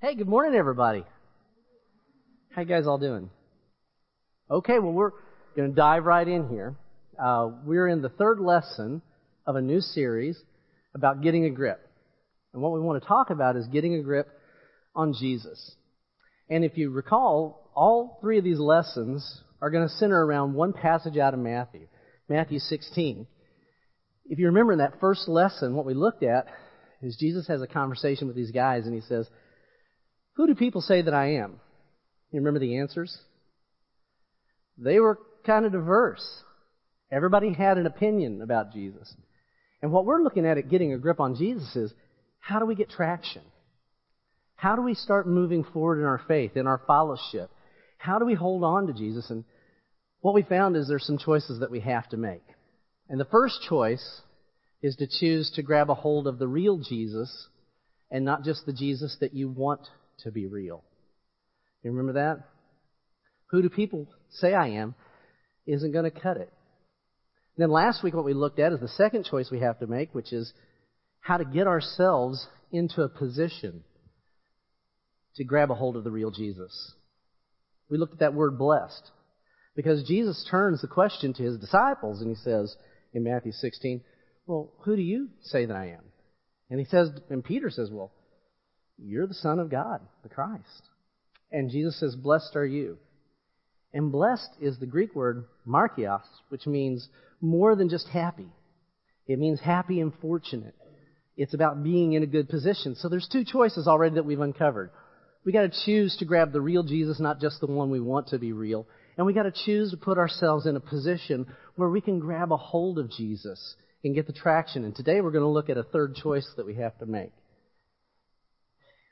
Hey, good morning, everybody. How you guys all doing? Okay, well, we're going to dive right in here. Uh, we're in the third lesson of a new series about getting a grip. And what we want to talk about is getting a grip on Jesus. And if you recall, all three of these lessons are going to center around one passage out of Matthew, Matthew 16. If you remember in that first lesson, what we looked at is Jesus has a conversation with these guys and he says, who do people say that I am? You remember the answers? They were kind of diverse. Everybody had an opinion about Jesus. And what we're looking at at getting a grip on Jesus is how do we get traction? How do we start moving forward in our faith, in our fellowship? How do we hold on to Jesus? And what we found is there's some choices that we have to make. And the first choice is to choose to grab a hold of the real Jesus and not just the Jesus that you want to be real. You remember that? Who do people say I am isn't going to cut it. And then last week what we looked at is the second choice we have to make, which is how to get ourselves into a position to grab a hold of the real Jesus. We looked at that word blessed. Because Jesus turns the question to his disciples and he says in Matthew 16, well, who do you say that I am? And he says, and Peter says, well, you're the Son of God, the Christ. And Jesus says, Blessed are you. And blessed is the Greek word makarios, which means more than just happy. It means happy and fortunate. It's about being in a good position. So there's two choices already that we've uncovered. We gotta choose to grab the real Jesus, not just the one we want to be real. And we gotta choose to put ourselves in a position where we can grab a hold of Jesus and get the traction. And today we're gonna look at a third choice that we have to make.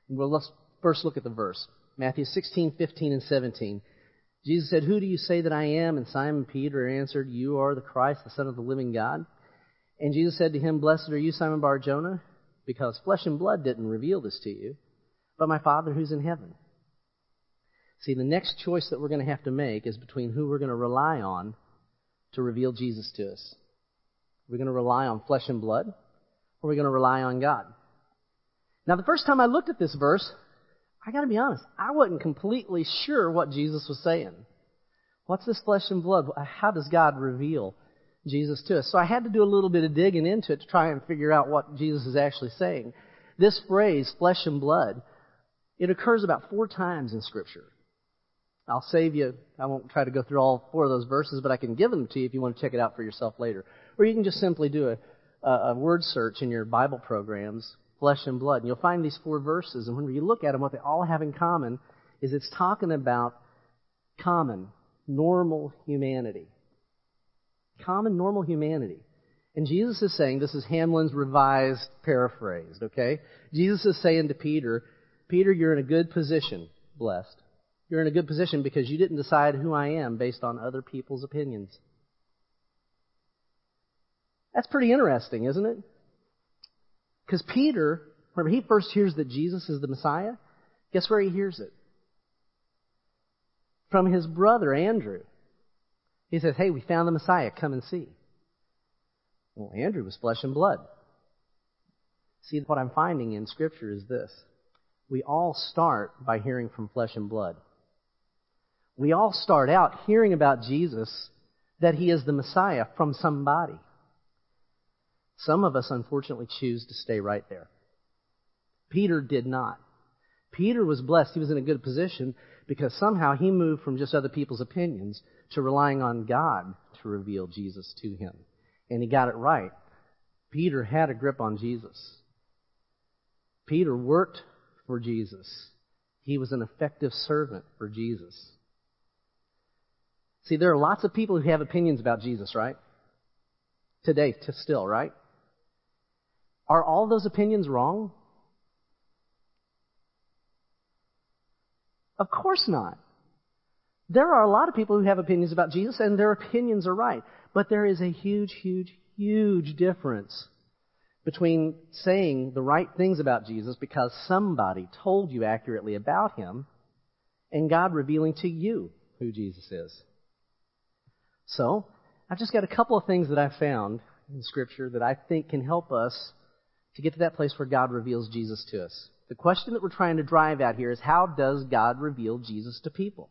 Well, let's first look at the verse. Matthew 16, 15, and 17. Jesus said, Who do you say that I am? And Simon Peter answered, You are the Christ, the Son of the living God. And Jesus said to him, Blessed are you, Simon Bar Jonah, because flesh and blood didn't reveal this to you, but my Father who's in heaven. See, the next choice that we're going to have to make is between who we're going to rely on to reveal Jesus to us. We're going to rely on flesh and blood, or we're going to rely on God. Now, the first time I looked at this verse, I got to be honest, I wasn't completely sure what Jesus was saying. What's this flesh and blood? How does God reveal Jesus to us? So I had to do a little bit of digging into it to try and figure out what Jesus is actually saying. This phrase, flesh and blood, it occurs about four times in Scripture. I'll save you, I won't try to go through all four of those verses, but I can give them to you if you want to check it out for yourself later. Or you can just simply do a, a word search in your Bible programs flesh and blood. And you'll find these four verses, and when you look at them, what they all have in common is it's talking about common, normal humanity. Common, normal humanity. And Jesus is saying, this is Hamlin's revised paraphrased, okay? Jesus is saying to Peter, Peter, you're in a good position, blessed. You're in a good position because you didn't decide who I am based on other people's opinions. That's pretty interesting, isn't it? Because Peter, remember, he first hears that Jesus is the Messiah. Guess where he hears it? From his brother, Andrew. He says, Hey, we found the Messiah. Come and see. Well, Andrew was flesh and blood. See, what I'm finding in Scripture is this. We all start by hearing from flesh and blood. We all start out hearing about Jesus, that he is the Messiah from somebody. Some of us, unfortunately, choose to stay right there. Peter did not. Peter was blessed. He was in a good position because somehow he moved from just other people's opinions to relying on God to reveal Jesus to him. And he got it right. Peter had a grip on Jesus. Peter worked for Jesus. He was an effective servant for Jesus. See, there are lots of people who have opinions about Jesus, right? Today, to still, right? Are all those opinions wrong? Of course not. There are a lot of people who have opinions about Jesus, and their opinions are right. But there is a huge, huge, huge difference between saying the right things about Jesus because somebody told you accurately about him and God revealing to you who Jesus is. So, I've just got a couple of things that I found in Scripture that I think can help us to get to that place where God reveals Jesus to us. The question that we're trying to drive at here is how does God reveal Jesus to people?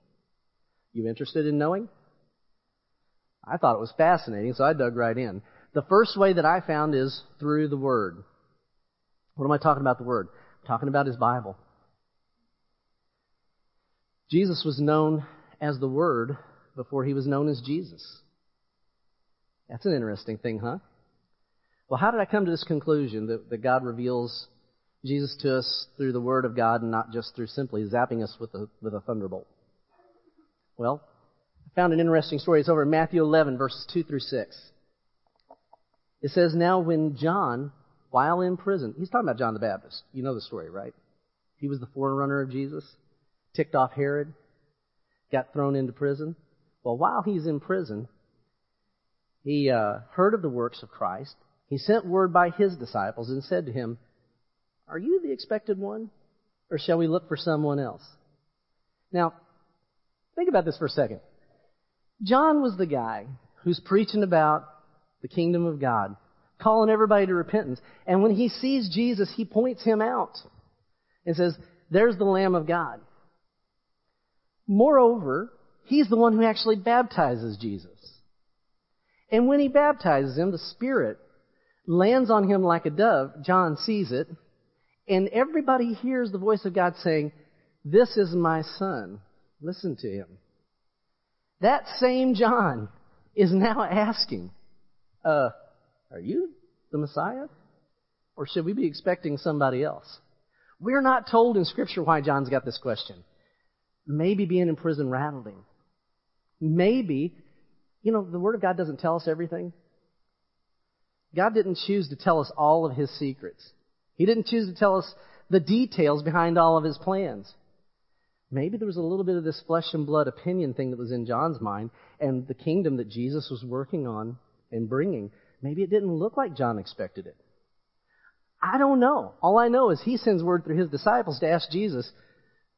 You interested in knowing? I thought it was fascinating, so I dug right in. The first way that I found is through the Word. What am I talking about the Word? I'm talking about His Bible. Jesus was known as the Word before He was known as Jesus. That's an interesting thing, huh? Well, how did I come to this conclusion that, that God reveals Jesus to us through the Word of God and not just through simply zapping us with a, with a thunderbolt? Well, I found an interesting story. It's over in Matthew 11, verses 2 through 6. It says, Now when John, while in prison, he's talking about John the Baptist. You know the story, right? He was the forerunner of Jesus, ticked off Herod, got thrown into prison. Well, while he's in prison, he uh, heard of the works of Christ. He sent word by his disciples and said to him, Are you the expected one? Or shall we look for someone else? Now, think about this for a second. John was the guy who's preaching about the kingdom of God, calling everybody to repentance. And when he sees Jesus, he points him out and says, There's the Lamb of God. Moreover, he's the one who actually baptizes Jesus. And when he baptizes him, the Spirit lands on him like a dove. John sees it. And everybody hears the voice of God saying, This is my son. Listen to him. That same John is now asking, uh, Are you the Messiah? Or should we be expecting somebody else? We're not told in Scripture why John's got this question. Maybe being in prison rattled him. Maybe, you know, the Word of God doesn't tell us everything. God didn't choose to tell us all of His secrets. He didn't choose to tell us the details behind all of His plans. Maybe there was a little bit of this flesh and blood opinion thing that was in John's mind, and the kingdom that Jesus was working on and bringing, maybe it didn't look like John expected it. I don't know. All I know is he sends word through his disciples to ask Jesus,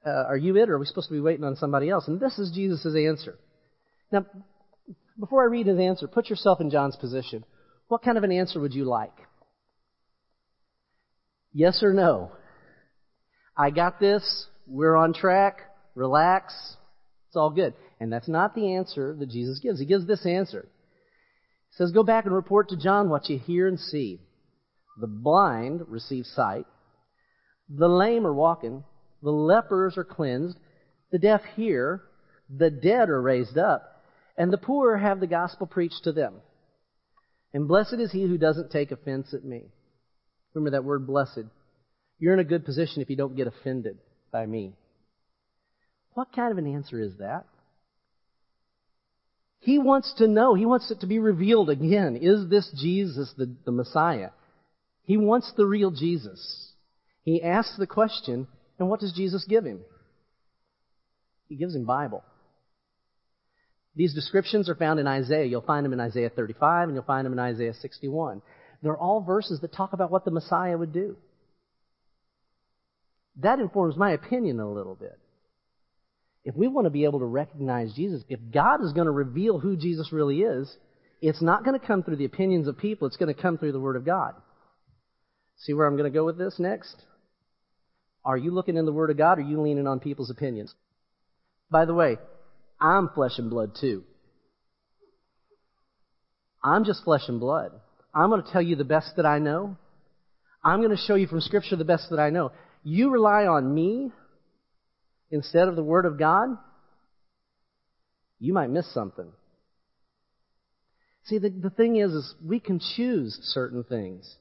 uh, Are you it, or are we supposed to be waiting on somebody else? And this is Jesus' answer. Now, before I read his answer, put yourself in John's position. What kind of an answer would you like? Yes or no? I got this. We're on track. Relax. It's all good. And that's not the answer that Jesus gives. He gives this answer. He says, Go back and report to John what you hear and see. The blind receive sight. The lame are walking. The lepers are cleansed. The deaf hear. The dead are raised up. And the poor have the gospel preached to them. And blessed is he who doesn't take offense at me. Remember that word blessed. You're in a good position if you don't get offended by me. What kind of an answer is that? He wants to know. He wants it to be revealed again. Is this Jesus the, the Messiah? He wants the real Jesus. He asks the question, and what does Jesus give him? He gives him Bible. These descriptions are found in Isaiah. You'll find them in Isaiah 35 and you'll find them in Isaiah 61. They're all verses that talk about what the Messiah would do. That informs my opinion a little bit. If we want to be able to recognize Jesus, if God is going to reveal who Jesus really is, it's not going to come through the opinions of people, it's going to come through the Word of God. See where I'm going to go with this next? Are you looking in the Word of God or are you leaning on people's opinions? By the way, I'm flesh and blood too. I'm just flesh and blood. I'm going to tell you the best that I know. I'm going to show you from Scripture the best that I know. You rely on me instead of the Word of God, you might miss something. See, the, the thing is, is we can choose certain things.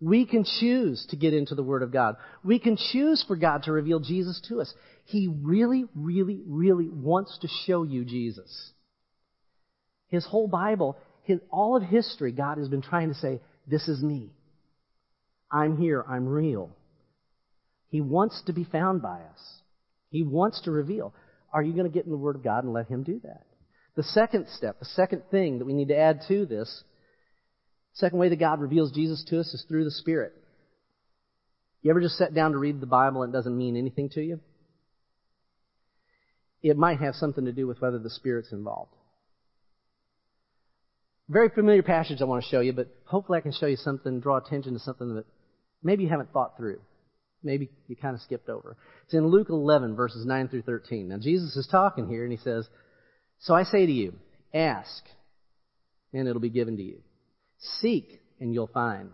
We can choose to get into the Word of God. We can choose for God to reveal Jesus to us. He really, really, really wants to show you Jesus. His whole Bible, his, all of history, God has been trying to say, This is me. I'm here. I'm real. He wants to be found by us. He wants to reveal. Are you going to get in the Word of God and let Him do that? The second step, the second thing that we need to add to this Second way that God reveals Jesus to us is through the Spirit. You ever just sat down to read the Bible and it doesn't mean anything to you? It might have something to do with whether the Spirit's involved. Very familiar passage I want to show you, but hopefully I can show you something, draw attention to something that maybe you haven't thought through. maybe you kind of skipped over. It's in Luke 11, verses 9 through 13. Now, Jesus is talking here, and he says, So I say to you, ask, and it'll be given to you. Seek, and you'll find.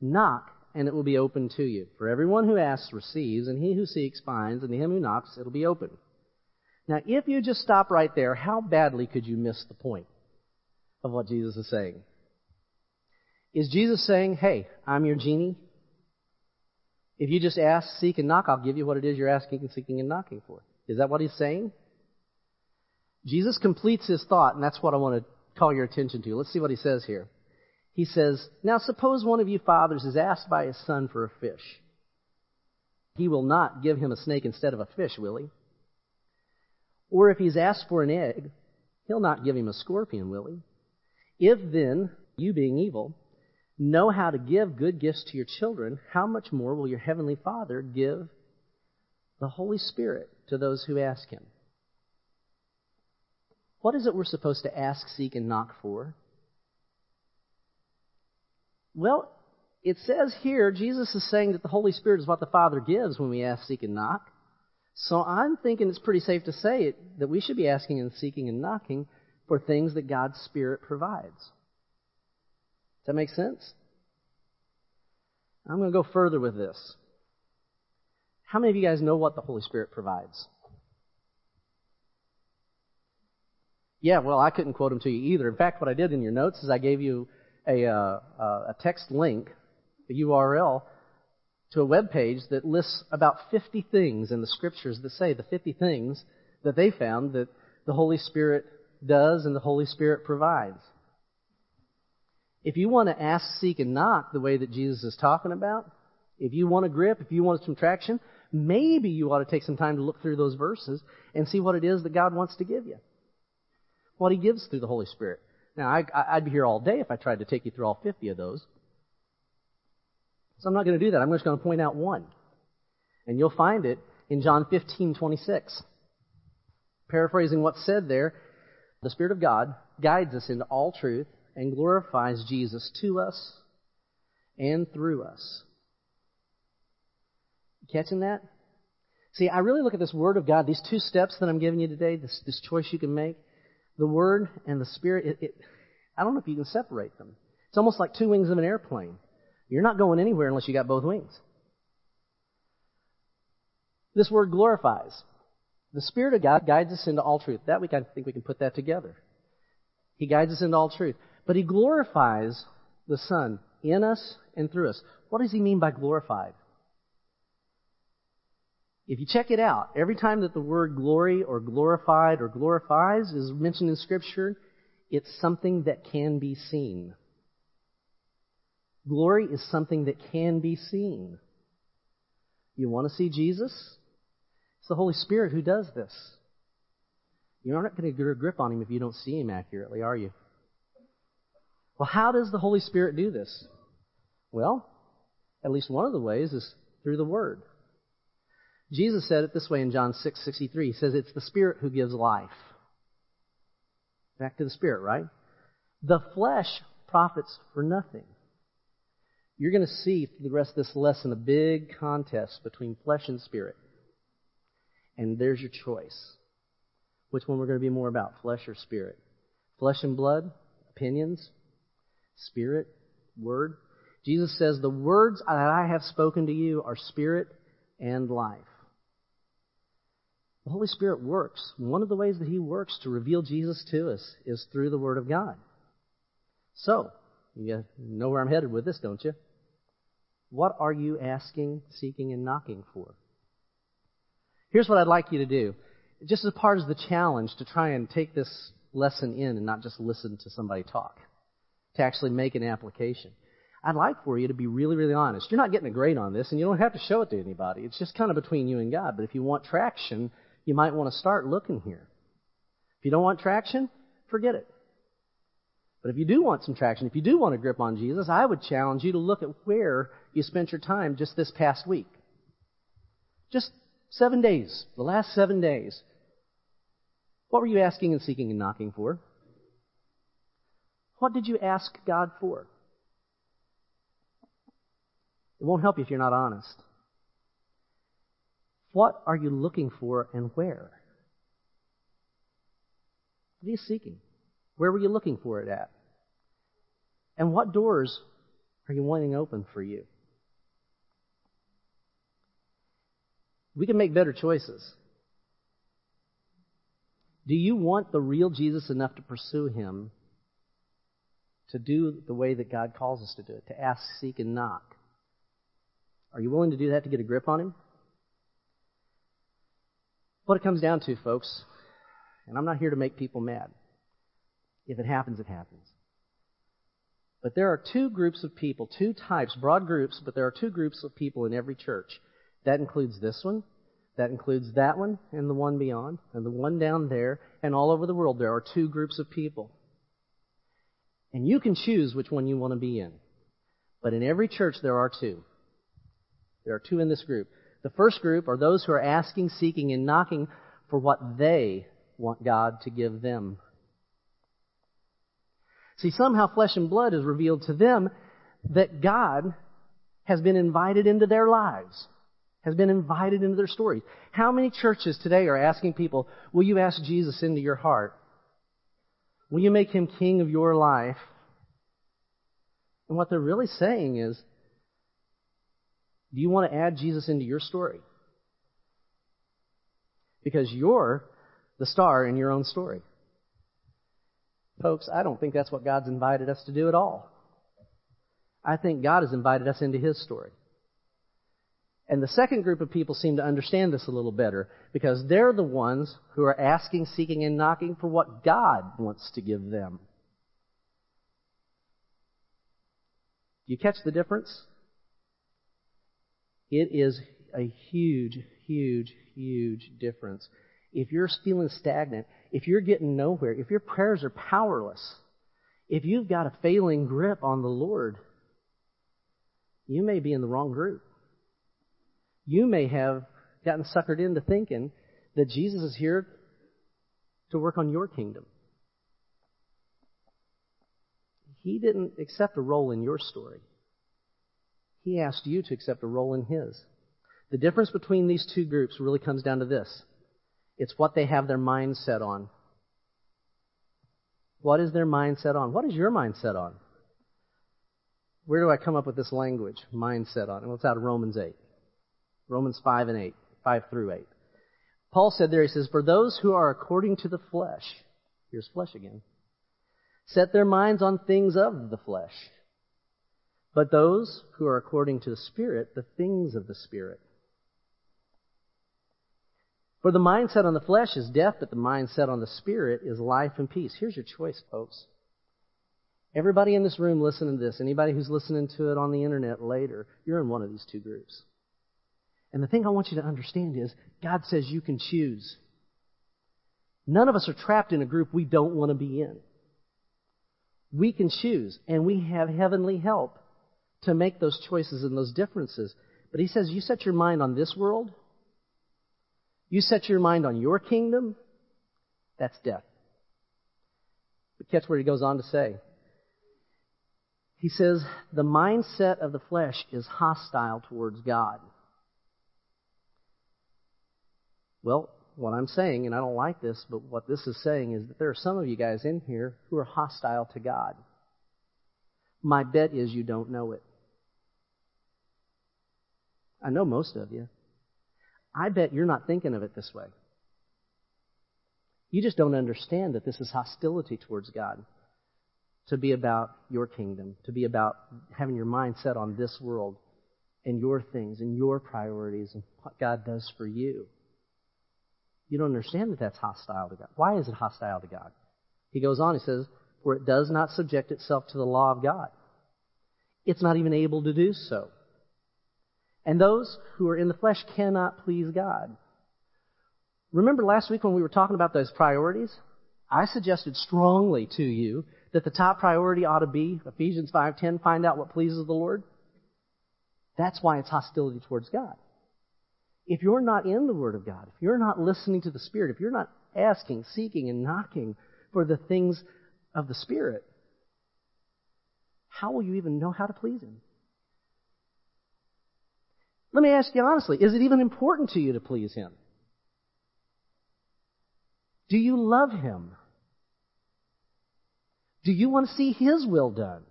Knock, and it will be opened to you. For everyone who asks receives, and he who seeks finds, and to him who knocks it'll be open. Now, if you just stop right there, how badly could you miss the point of what Jesus is saying? Is Jesus saying, hey, I'm your genie? If you just ask, seek, and knock, I'll give you what it is you're asking and seeking and knocking for. Is that what he's saying? Jesus completes his thought, and that's what I want to call your attention to. Let's see what he says here. He says, Now suppose one of you fathers is asked by his son for a fish. He will not give him a snake instead of a fish, will he? Or if he's asked for an egg, he'll not give him a scorpion, will he? If then, you being evil, know how to give good gifts to your children, how much more will your heavenly Father give the Holy Spirit to those who ask him? What is it we're supposed to ask, seek, and knock for? Well, it says here, Jesus is saying that the Holy Spirit is what the Father gives when we ask, seek, and knock. So I'm thinking it's pretty safe to say it, that we should be asking and seeking and knocking for things that God's Spirit provides. Does that make sense? I'm going to go further with this. How many of you guys know what the Holy Spirit provides? Yeah, well, I couldn't quote them to you either. In fact, what I did in your notes is I gave you a, uh, a text link, a URL, to a web page that lists about 50 things in the scriptures that say the 50 things that they found that the Holy Spirit does and the Holy Spirit provides. If you want to ask, seek, and knock the way that Jesus is talking about, if you want a grip, if you want some traction, maybe you ought to take some time to look through those verses and see what it is that God wants to give you. What He gives through the Holy Spirit. Now, I, would be here all day if I tried to take you through all 50 of those. So I'm not going to do that. I'm just going to point out one. And you'll find it in John 15, 26. Paraphrasing what's said there, the Spirit of God guides us into all truth and glorifies Jesus to us and through us. Catching that? See, I really look at this Word of God, these two steps that I'm giving you today, this, this choice you can make, the Word and the Spirit, it, it, I don't know if you can separate them. It's almost like two wings of an airplane. You're not going anywhere unless you got both wings. This word glorifies. The Spirit of God guides us into all truth. That we I think we can put that together. He guides us into all truth. But He glorifies the Son in us and through us. What does He mean by glorified? If you check it out, every time that the word glory or glorified or glorifies is mentioned in Scripture, it's something that can be seen. Glory is something that can be seen. You want to see Jesus? It's the Holy Spirit who does this. You're not going to get a grip on him if you don't see him accurately, are you? Well, how does the Holy Spirit do this? Well, at least one of the ways is through the Word. Jesus said it this way in John 6:63. He says it's the spirit who gives life. Back to the spirit, right? The flesh profits for nothing. You're going to see through the rest of this lesson a big contest between flesh and spirit. And there's your choice. Which one we're going to be more about, flesh or spirit? Flesh and blood, opinions, spirit, word. Jesus says, The words that I have spoken to you are spirit and life. The Holy Spirit works. One of the ways that He works to reveal Jesus to us is through the Word of God. So, you know where I'm headed with this, don't you? What are you asking, seeking, and knocking for? Here's what I'd like you to do. Just as part of the challenge to try and take this lesson in and not just listen to somebody talk, to actually make an application. I'd like for you to be really, really honest. You're not getting a grade on this, and you don't have to show it to anybody. It's just kind of between you and God. But if you want traction, you might want to start looking here. If you don't want traction, forget it. But if you do want some traction, if you do want to grip on Jesus, I would challenge you to look at where you spent your time just this past week. Just seven days, the last seven days. What were you asking and seeking and knocking for? What did you ask God for? It won't help you if you're not honest. What are you looking for and where? What are you seeking? Where were you looking for it at? And what doors are you wanting open for you? We can make better choices. Do you want the real Jesus enough to pursue him, to do the way that God calls us to do it, to ask, seek, and knock? Are you willing to do that to get a grip on him? What it comes down to, folks, and I'm not here to make people mad. If it happens, it happens. But there are two groups of people, two types, broad groups, but there are two groups of people in every church. That includes this one, that includes that one, and the one beyond, and the one down there, and all over the world there are two groups of people. And you can choose which one you want to be in. But in every church there are two. There are two in this group. The first group are those who are asking, seeking, and knocking for what they want God to give them. See, somehow flesh and blood is revealed to them that God has been invited into their lives, has been invited into their stories. How many churches today are asking people, will you ask Jesus into your heart? Will you make him king of your life? And what they're really saying is, do you want to add Jesus into your story? Because you're the star in your own story. Folks, I don't think that's what God's invited us to do at all. I think God has invited us into His story. And the second group of people seem to understand this a little better because they're the ones who are asking, seeking, and knocking for what God wants to give them. You catch the difference? It is a huge, huge, huge difference. If you're feeling stagnant, if you're getting nowhere, if your prayers are powerless, if you've got a failing grip on the Lord, you may be in the wrong group. You may have gotten suckered into thinking that Jesus is here to work on your kingdom. He didn't accept a role in your story. He asked you to accept a role in His. The difference between these two groups really comes down to this. It's what they have their mind set on. What is their mindset on? What is your mindset on? Where do I come up with this language, mindset on? Well, it's out of Romans 8. Romans 5 and 8, 5 through 8. Paul said there, he says, For those who are according to the flesh, here's flesh again, set their minds on things of the flesh. But those who are according to the Spirit, the things of the Spirit. For the mindset on the flesh is death, but the mindset on the Spirit is life and peace. Here's your choice, folks. Everybody in this room listening to this, anybody who's listening to it on the internet later, you're in one of these two groups. And the thing I want you to understand is God says you can choose. None of us are trapped in a group we don't want to be in. We can choose, and we have heavenly help to make those choices and those differences. But he says, you set your mind on this world, you set your mind on your kingdom, that's death. But catch what he goes on to say. He says, the mindset of the flesh is hostile towards God. Well, what I'm saying, and I don't like this, but what this is saying is that there are some of you guys in here who are hostile to God. My bet is you don't know it. I know most of you. I bet you're not thinking of it this way. You just don't understand that this is hostility towards God. To be about your kingdom, to be about having your mind set on this world and your things and your priorities and what God does for you. You don't understand that that's hostile to God. Why is it hostile to God? He goes on, he says, For it does not subject itself to the law of God. It's not even able to do so. And those who are in the flesh cannot please God. Remember last week when we were talking about those priorities? I suggested strongly to you that the top priority ought to be Ephesians 5:10, find out what pleases the Lord. That's why it's hostility towards God. If you're not in the Word of God, if you're not listening to the Spirit, if you're not asking, seeking, and knocking for the things of the Spirit, how will you even know how to please Him? Let me ask you honestly, is it even important to you to please Him? Do you love Him? Do you want to see His will done?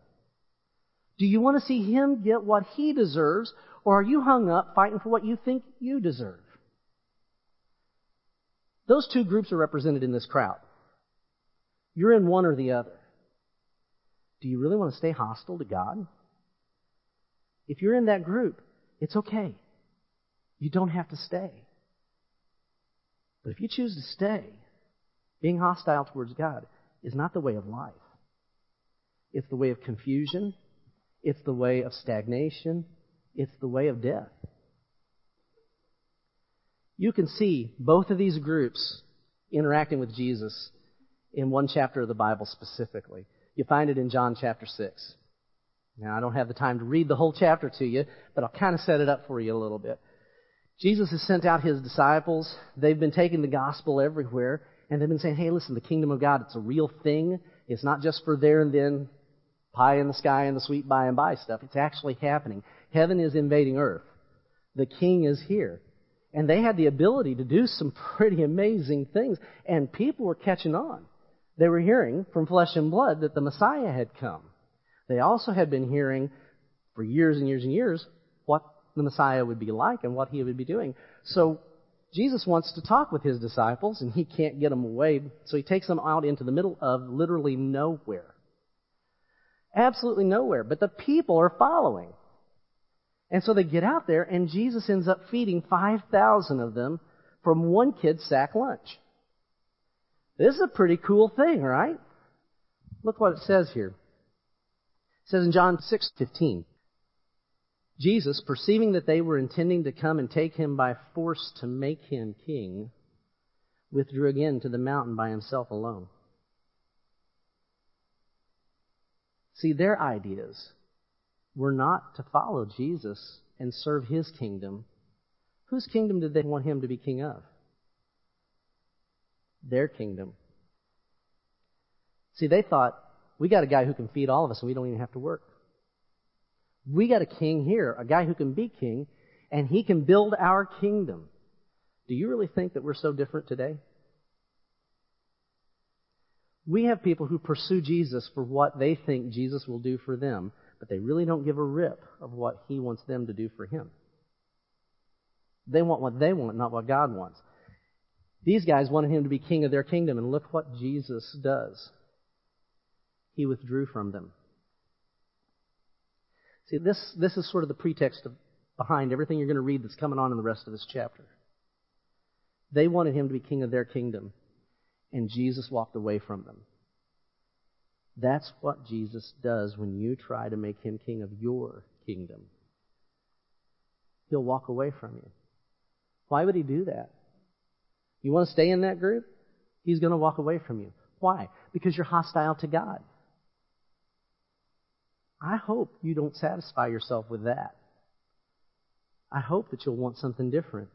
Do you want to see Him get what He deserves, or are you hung up fighting for what you think you deserve? Those two groups are represented in this crowd. You're in one or the other. Do you really want to stay hostile to God? If you're in that group, it's okay. You don't have to stay. But if you choose to stay, being hostile towards God is not the way of life. It's the way of confusion. It's the way of stagnation. It's the way of death. You can see both of these groups interacting with Jesus in one chapter of the Bible specifically. You find it in John chapter 6. Now, I don't have the time to read the whole chapter to you, but I'll kind of set it up for you a little bit. Jesus has sent out his disciples. They've been taking the gospel everywhere, and they've been saying, hey, listen, the kingdom of God, it's a real thing. It's not just for there and then, pie in the sky and the sweet by and by stuff. It's actually happening. Heaven is invading earth. The king is here. And they had the ability to do some pretty amazing things, and people were catching on. They were hearing from flesh and blood that the Messiah had come. They also had been hearing for years and years and years what the Messiah would be like and what he would be doing. So Jesus wants to talk with his disciples and he can't get them away, so he takes them out into the middle of literally nowhere. Absolutely nowhere. But the people are following. And so they get out there and Jesus ends up feeding 5,000 of them from one kid's sack lunch. This is a pretty cool thing, right? Look what it says here. Says in John 6:15, Jesus, perceiving that they were intending to come and take him by force to make him king, withdrew again to the mountain by himself alone. See, their ideas were not to follow Jesus and serve his kingdom. Whose kingdom did they want him to be king of? Their kingdom. See, they thought, we got a guy who can feed all of us and we don't even have to work. We got a king here, a guy who can be king, and he can build our kingdom. Do you really think that we're so different today? We have people who pursue Jesus for what they think Jesus will do for them, but they really don't give a rip of what he wants them to do for him. They want what they want, not what God wants. These guys wanted him to be king of their kingdom, and look what Jesus does he withdrew from them. See, this, this is sort of the pretext of, behind everything you're going to read that's coming on in the rest of this chapter. They wanted him to be king of their kingdom, and Jesus walked away from them. That's what Jesus does when you try to make him king of your kingdom. He'll walk away from you. Why would he do that? You want to stay in that group? He's going to walk away from you. Why? Because you're hostile to God. I hope you don't satisfy yourself with that. I hope that you'll want something different.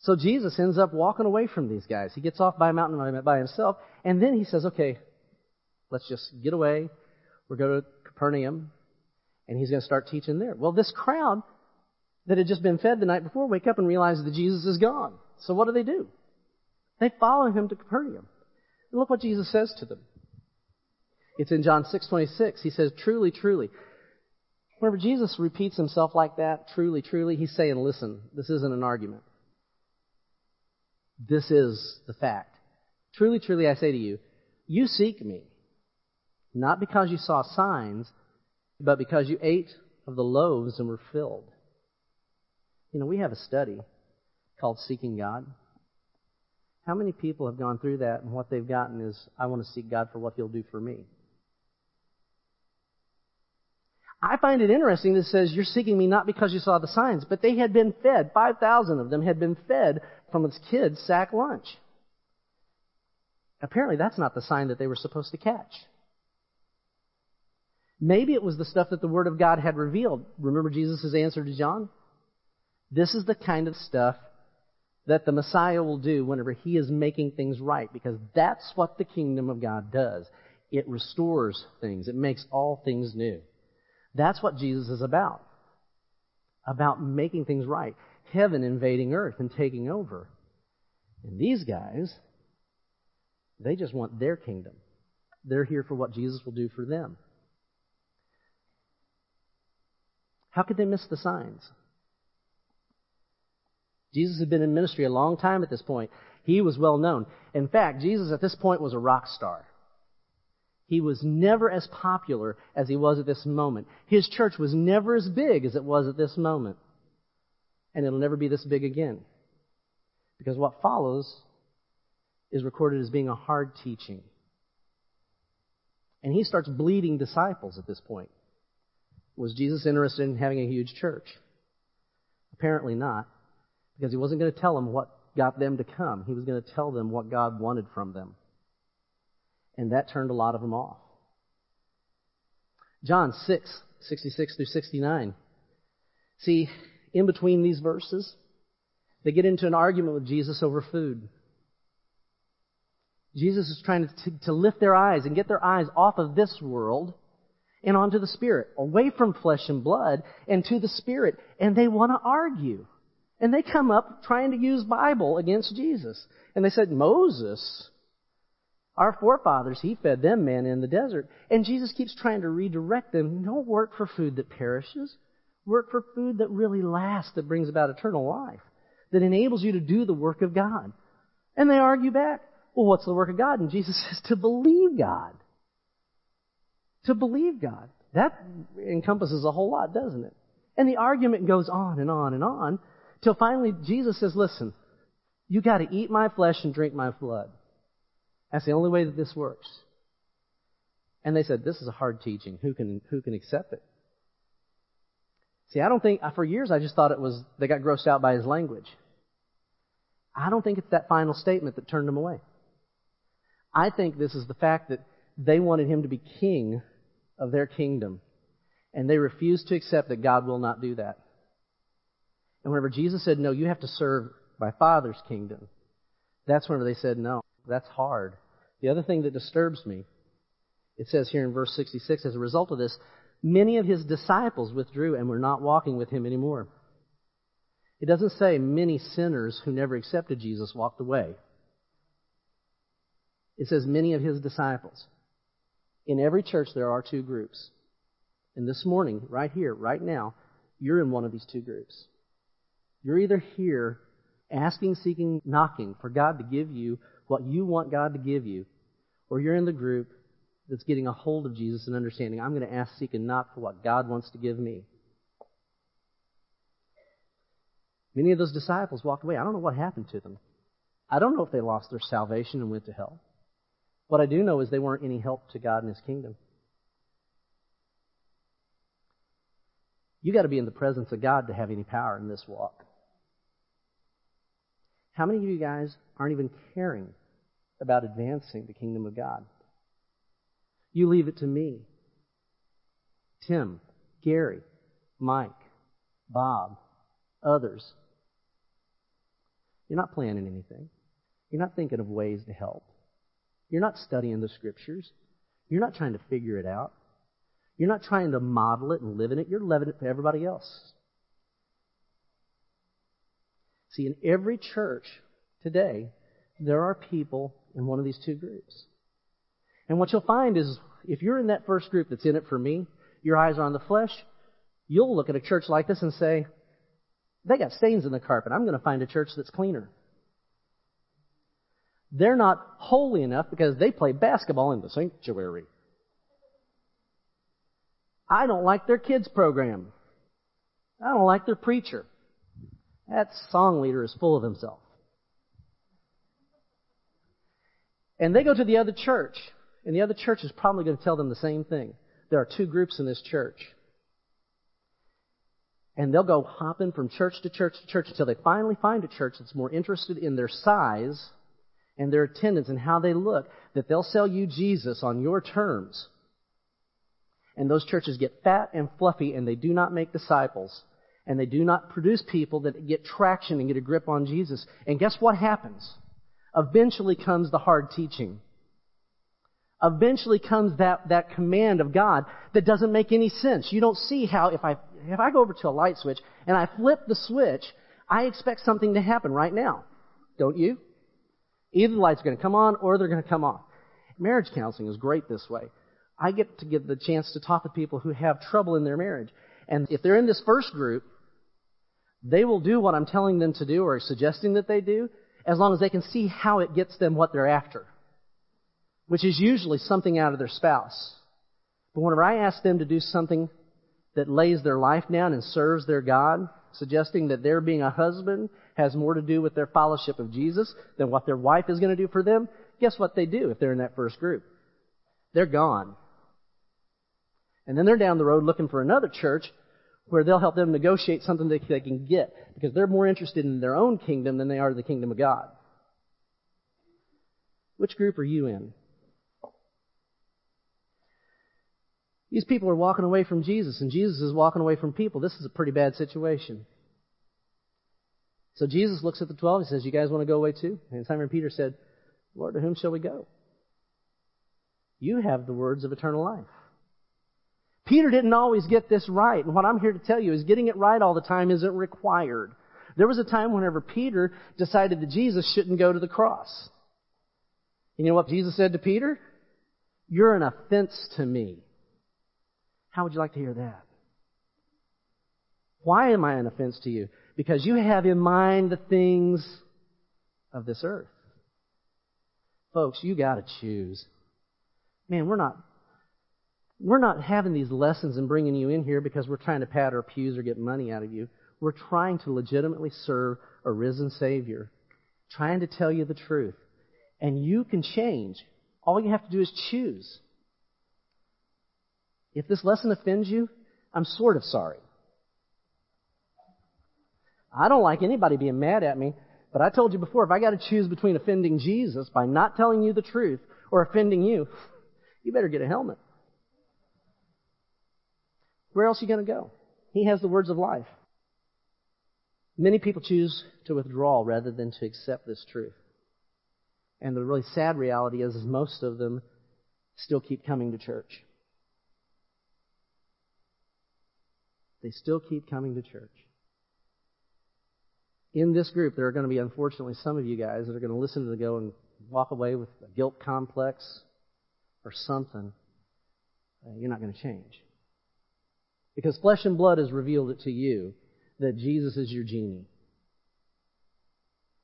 So Jesus ends up walking away from these guys. He gets off by a mountain by himself, and then he says, okay, let's just get away. We're going to Capernaum, and he's going to start teaching there. Well, this crowd that had just been fed the night before wake up and realize that Jesus is gone. So what do they do? They follow him to Capernaum. And look what Jesus says to them. It's in John 6:26. He says, "Truly, truly." Whenever Jesus repeats himself like that, truly, truly, he's saying, "Listen, this isn't an argument. This is the fact. Truly, truly, I say to you, you seek me, not because you saw signs, but because you ate of the loaves and were filled." You know, we have a study called Seeking God. How many people have gone through that and what they've gotten is, I want to seek God for what He'll do for me? I find it interesting that it says, You're seeking me not because you saw the signs, but they had been fed. 5,000 of them had been fed from this kid's sack lunch. Apparently, that's not the sign that they were supposed to catch. Maybe it was the stuff that the Word of God had revealed. Remember Jesus' answer to John? This is the kind of stuff that the Messiah will do whenever he is making things right, because that's what the kingdom of God does. It restores things. It makes all things new. That's what Jesus is about. about making things right, heaven invading earth and taking over. And these guys, they just want their kingdom. They're here for what Jesus will do for them. How could they miss the signs? Jesus had been in ministry a long time at this point. He was well known. In fact, Jesus at this point was a rock star. He was never as popular as he was at this moment. His church was never as big as it was at this moment. And it'll never be this big again. Because what follows is recorded as being a hard teaching. And he starts bleeding disciples at this point. Was Jesus interested in having a huge church? Apparently not, because he wasn't going to tell them what got them to come. He was going to tell them what God wanted from them. And that turned a lot of them off. John 6, 66 through 69. See, in between these verses, they get into an argument with Jesus over food. Jesus is trying to, to, lift their eyes and get their eyes off of this world and onto the Spirit, away from flesh and blood and to the Spirit. And they want to argue. And they come up trying to use Bible against Jesus. And they said, Moses, our forefathers, he fed them manna in the desert. And Jesus keeps trying to redirect them. Don't work for food that perishes. Work for food that really lasts, that brings about eternal life, that enables you to do the work of God. And they argue back. Well, what's the work of God? And Jesus says, to believe God. To believe God. That encompasses a whole lot, doesn't it? And the argument goes on and on and on till finally Jesus says, listen, you gotta eat my flesh and drink my blood. That's the only way that this works. And they said, this is a hard teaching. Who can, who can accept it? See, I don't think, for years I just thought it was, they got grossed out by his language. I don't think it's that final statement that turned them away. I think this is the fact that they wanted him to be king of their kingdom. And they refused to accept that God will not do that. And whenever Jesus said, no, you have to serve my Father's kingdom, that's whenever they said, no. That's hard. The other thing that disturbs me, it says here in verse 66, as a result of this, many of his disciples withdrew and were not walking with him anymore. It doesn't say many sinners who never accepted Jesus walked away. It says many of his disciples. In every church, there are two groups. And this morning, right here, right now, you're in one of these two groups. You're either here asking, seeking, knocking for God to give you what you want God to give you, or you're in the group that's getting a hold of Jesus and understanding, I'm going to ask, seek, and knock for what God wants to give me. Many of those disciples walked away. I don't know what happened to them. I don't know if they lost their salvation and went to hell. What I do know is they weren't any help to God and His kingdom. You got to be in the presence of God to have any power in this walk. How many of you guys aren't even caring about advancing the kingdom of God? You leave it to me. Tim, Gary, Mike, Bob, others. You're not planning anything. You're not thinking of ways to help. You're not studying the scriptures. You're not trying to figure it out. You're not trying to model it and live in it. You're living it for everybody else. See, in every church today, there are people in one of these two groups. And what you'll find is if you're in that first group that's in it for me, your eyes are on the flesh, you'll look at a church like this and say, they got stains in the carpet. I'm going to find a church that's cleaner. They're not holy enough because they play basketball in the sanctuary. I don't like their kids program. I don't like their preacher. That song leader is full of himself. And they go to the other church, and the other church is probably going to tell them the same thing. There are two groups in this church. And they'll go hopping from church to church to church until they finally find a church that's more interested in their size and their attendance and how they look, that they'll sell you Jesus on your terms. And those churches get fat and fluffy and they do not make disciples. And they do not produce people that get traction and get a grip on Jesus. And guess what happens? Eventually comes the hard teaching. Eventually comes that, that command of God that doesn't make any sense. You don't see how if I, if I go over to a light switch and I flip the switch, I expect something to happen right now. Don't you? Either the lights are going to come on or they're going to come off. Marriage counseling is great this way. I get to get the chance to talk with people who have trouble in their marriage. And if they're in this first group, they will do what I'm telling them to do or suggesting that they do as long as they can see how it gets them what they're after. Which is usually something out of their spouse. But whenever I ask them to do something that lays their life down and serves their God, suggesting that their being a husband has more to do with their fellowship of Jesus than what their wife is going to do for them, guess what they do if they're in that first group? They're gone. And then they're down the road looking for another church where they'll help them negotiate something that they can get because they're more interested in their own kingdom than they are the kingdom of God. Which group are you in? These people are walking away from Jesus, and Jesus is walking away from people. This is a pretty bad situation. So Jesus looks at the twelve. and says, You guys want to go away too? And Simon Peter said, Lord, to whom shall we go? You have the words of eternal life. Peter didn't always get this right. And what I'm here to tell you is getting it right all the time isn't required. There was a time whenever Peter decided that Jesus shouldn't go to the cross. And you know what Jesus said to Peter? You're an offense to me. How would you like to hear that? Why am I an offense to you? Because you have in mind the things of this earth. Folks, you gotta choose. Man, we're not, we're not having these lessons and bringing you in here because we're trying to pad our pews or get money out of you. We're trying to legitimately serve a risen Savior, trying to tell you the truth. And you can change. All you have to do is choose. If this lesson offends you, I'm sort of sorry. I don't like anybody being mad at me, but I told you before, if I got to choose between offending Jesus by not telling you the truth or offending you, you better get a helmet. Where else are you going to go? He has the words of life. Many people choose to withdraw rather than to accept this truth. And the really sad reality is, is most of them still keep coming to church. They still keep coming to church. In this group, there are going to be, unfortunately, some of you guys that are going to listen to the go and walk away with a guilt complex or something. Uh, you're not going to change. Because flesh and blood has revealed it to you that Jesus is your genie.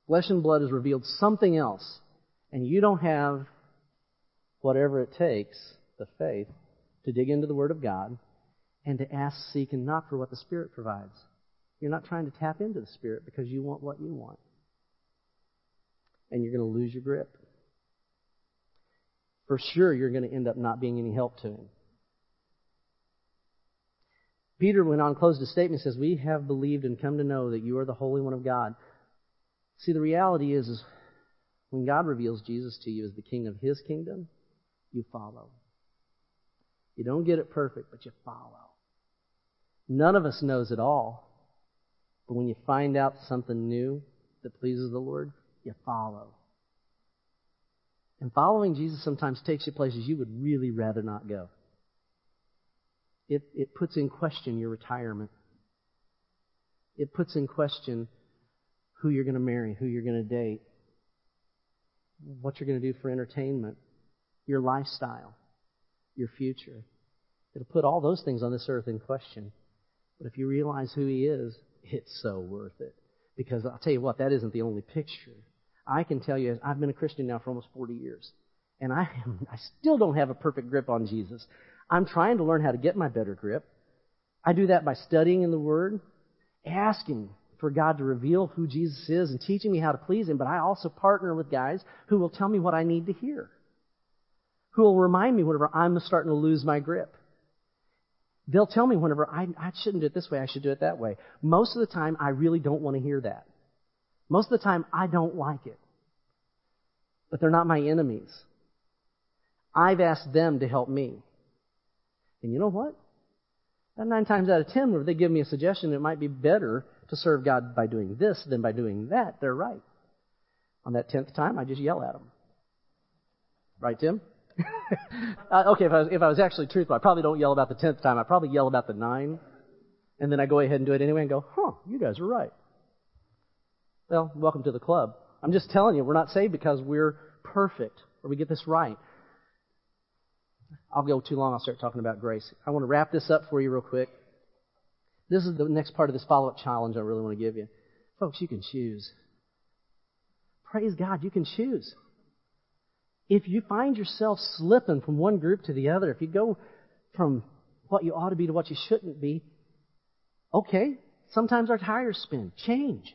Flesh and blood has revealed something else, and you don't have whatever it takes, the faith, to dig into the Word of God and to ask, seek, and knock for what the Spirit provides. You're not trying to tap into the Spirit because you want what you want. And you're going to lose your grip. For sure, you're going to end up not being any help to Him. Peter went on, closed his statement, says, We have believed and come to know that you are the Holy One of God. See, the reality is, is when God reveals Jesus to you as the King of His kingdom, you follow. You don't get it perfect, but you follow. None of us knows it all. But when you find out something new that pleases the Lord, you follow. And following Jesus sometimes takes you places you would really rather not go. It, it puts in question your retirement. It puts in question who you're going to marry, who you're going to date, what you're going to do for entertainment, your lifestyle, your future. It'll put all those things on this earth in question. But if you realize who He is, it's so worth it. Because I'll tell you what, that isn't the only picture. I can tell you, I've been a Christian now for almost 40 years. And I, am, I still don't have a perfect grip on Jesus. I'm trying to learn how to get my better grip. I do that by studying in the Word, asking for God to reveal who Jesus is and teaching me how to please Him, but I also partner with guys who will tell me what I need to hear. Who will remind me whenever I'm starting to lose my grip. They'll tell me whenever I, I shouldn't do it this way, I should do it that way. Most of the time, I really don't want to hear that. Most of the time, I don't like it. But they're not my enemies. I've asked them to help me. And you know what? nine times out of ten, where they give me a suggestion, it might be better to serve God by doing this than by doing that. They're right. On that tenth time, I just yell at them. Right, Tim? uh, okay, if I, was, if I was actually truthful, I probably don't yell about the tenth time. I probably yell about the nine. And then I go ahead and do it anyway and go, huh, you guys are right. Well, welcome to the club. I'm just telling you, we're not saved because we're perfect or we get this right. I'll go too long. I'll start talking about grace. I want to wrap this up for you real quick. This is the next part of this follow-up challenge I really want to give you. Folks, you can choose. Praise God, you can choose. If you find yourself slipping from one group to the other, if you go from what you ought to be to what you shouldn't be, okay, sometimes our tires spin. Change.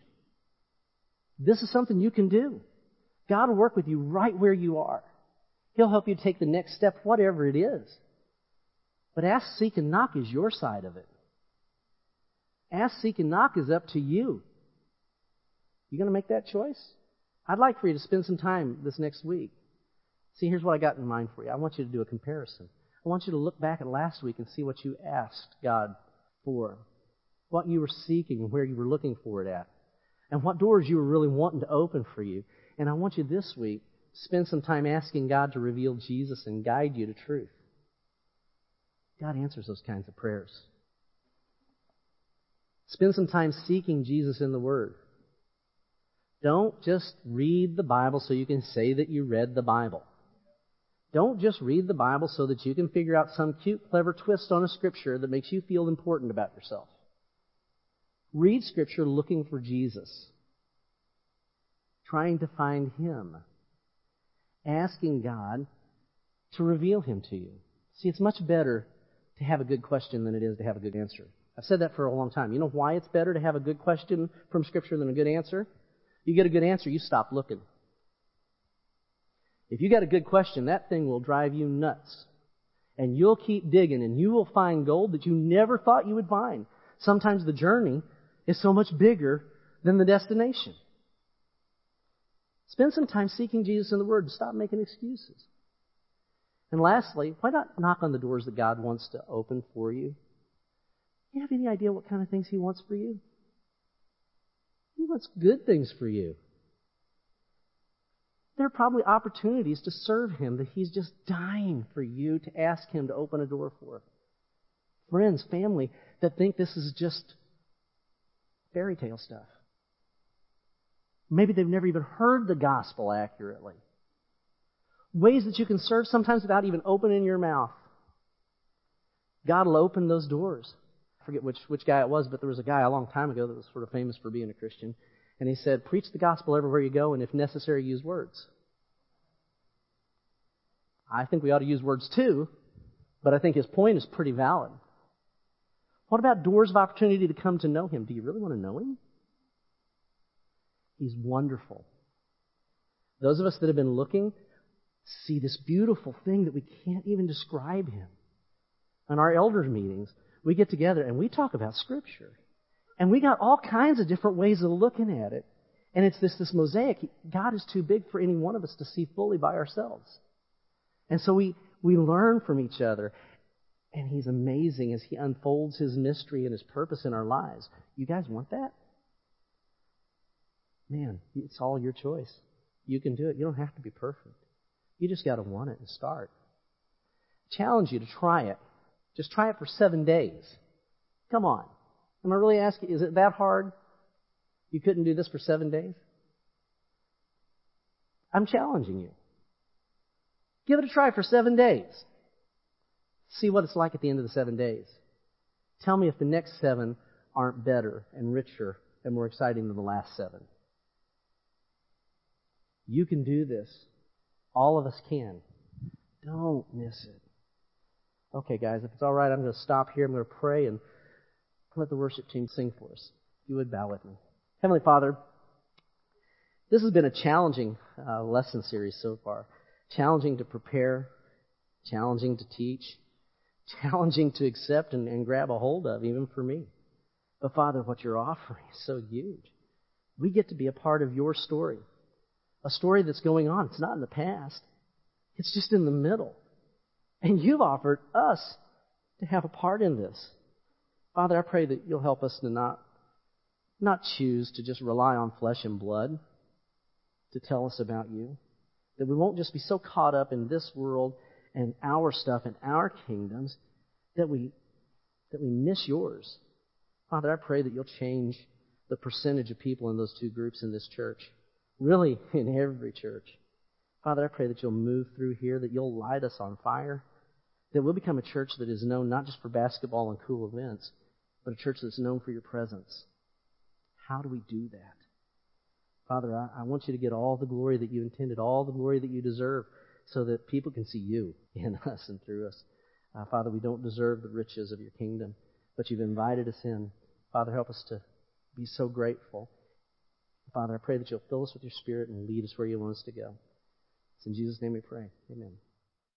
This is something you can do. God will work with you right where you are. He'll help you take the next step, whatever it is. But ask, seek, and knock is your side of it. Ask, seek, and knock is up to you. You going to make that choice? I'd like for you to spend some time this next week. See, here's what I got in mind for you. I want you to do a comparison. I want you to look back at last week and see what you asked God for, what you were seeking and where you were looking for it at, and what doors you were really wanting to open for you. And I want you this week spend some time asking God to reveal Jesus and guide you to truth. God answers those kinds of prayers. Spend some time seeking Jesus in the Word. Don't just read the Bible so you can say that you read the Bible. Don't just read the Bible so that you can figure out some cute, clever twist on a scripture that makes you feel important about yourself. Read scripture looking for Jesus. Trying to find Him. Asking God to reveal Him to you. See, it's much better to have a good question than it is to have a good answer. I've said that for a long time. You know why it's better to have a good question from Scripture than a good answer? You get a good answer, you stop looking. If you got a good question, that thing will drive you nuts. And you'll keep digging and you will find gold that you never thought you would find. Sometimes the journey is so much bigger than the destination. Spend some time seeking Jesus in the Word stop making excuses. And lastly, why not knock on the doors that God wants to open for you? Do you have any idea what kind of things He wants for you? He wants good things for you. There are probably opportunities to serve Him that He's just dying for you to ask Him to open a door for. Friends, family that think this is just fairy tale stuff. Maybe they've never even heard the gospel accurately. Ways that you can serve sometimes without even opening your mouth. God will open those doors I forget which, which guy it was, but there was a guy a long time ago that was sort of famous for being a Christian. And he said, Preach the gospel everywhere you go, and if necessary, use words. I think we ought to use words too, but I think his point is pretty valid. What about doors of opportunity to come to know him? Do you really want to know him? He's wonderful. Those of us that have been looking see this beautiful thing that we can't even describe him. On our elders meetings, we get together and we talk about Scripture. And we got all kinds of different ways of looking at it. And it's this, this mosaic. God is too big for any one of us to see fully by ourselves. And so we, we learn from each other. And He's amazing as He unfolds His mystery and His purpose in our lives. You guys want that? Man, it's all your choice. You can do it. You don't have to be perfect. You just got to want it and start. I Challenge you to try it. Just try it for seven days. Come on. Am I really asking, is it that hard? You couldn't do this for seven days? I'm challenging you. Give it a try for seven days. See what it's like at the end of the seven days. Tell me if the next seven aren't better and richer and more exciting than the last seven. You can do this. All of us can. Don't miss it. Okay, guys, if it's all right, I'm going to stop here. I'm going to pray and let the worship team sing for us. You would bow with me. Heavenly Father, this has been a challenging uh, lesson series so far. Challenging to prepare, challenging to teach, challenging to accept and, and grab a hold of, even for me. But Father, what you're offering is so huge. We get to be a part of your story. A story that's going on. It's not in the past. It's just in the middle. And you've offered us to have a part in this. Father, I pray that you'll help us to not, not choose to just rely on flesh and blood to tell us about you. That we won't just be so caught up in this world and our stuff and our kingdoms that we, that we miss yours. Father, I pray that you'll change the percentage of people in those two groups in this church. Really, in every church. Father, I pray that you'll move through here, that you'll light us on fire, that we'll become a church that is known not just for basketball and cool events, but a church that's known for your presence. How do we do that? Father, I, I want you to get all the glory that you intended, all the glory that you deserve, so that people can see you in us and through us. Uh, Father, we don't deserve the riches of your kingdom, but you've invited us in. Father, help us to be so grateful. Father, I pray that you'll fill us with your spirit and lead us where you want us to go. It's in Jesus' name we pray. Amen.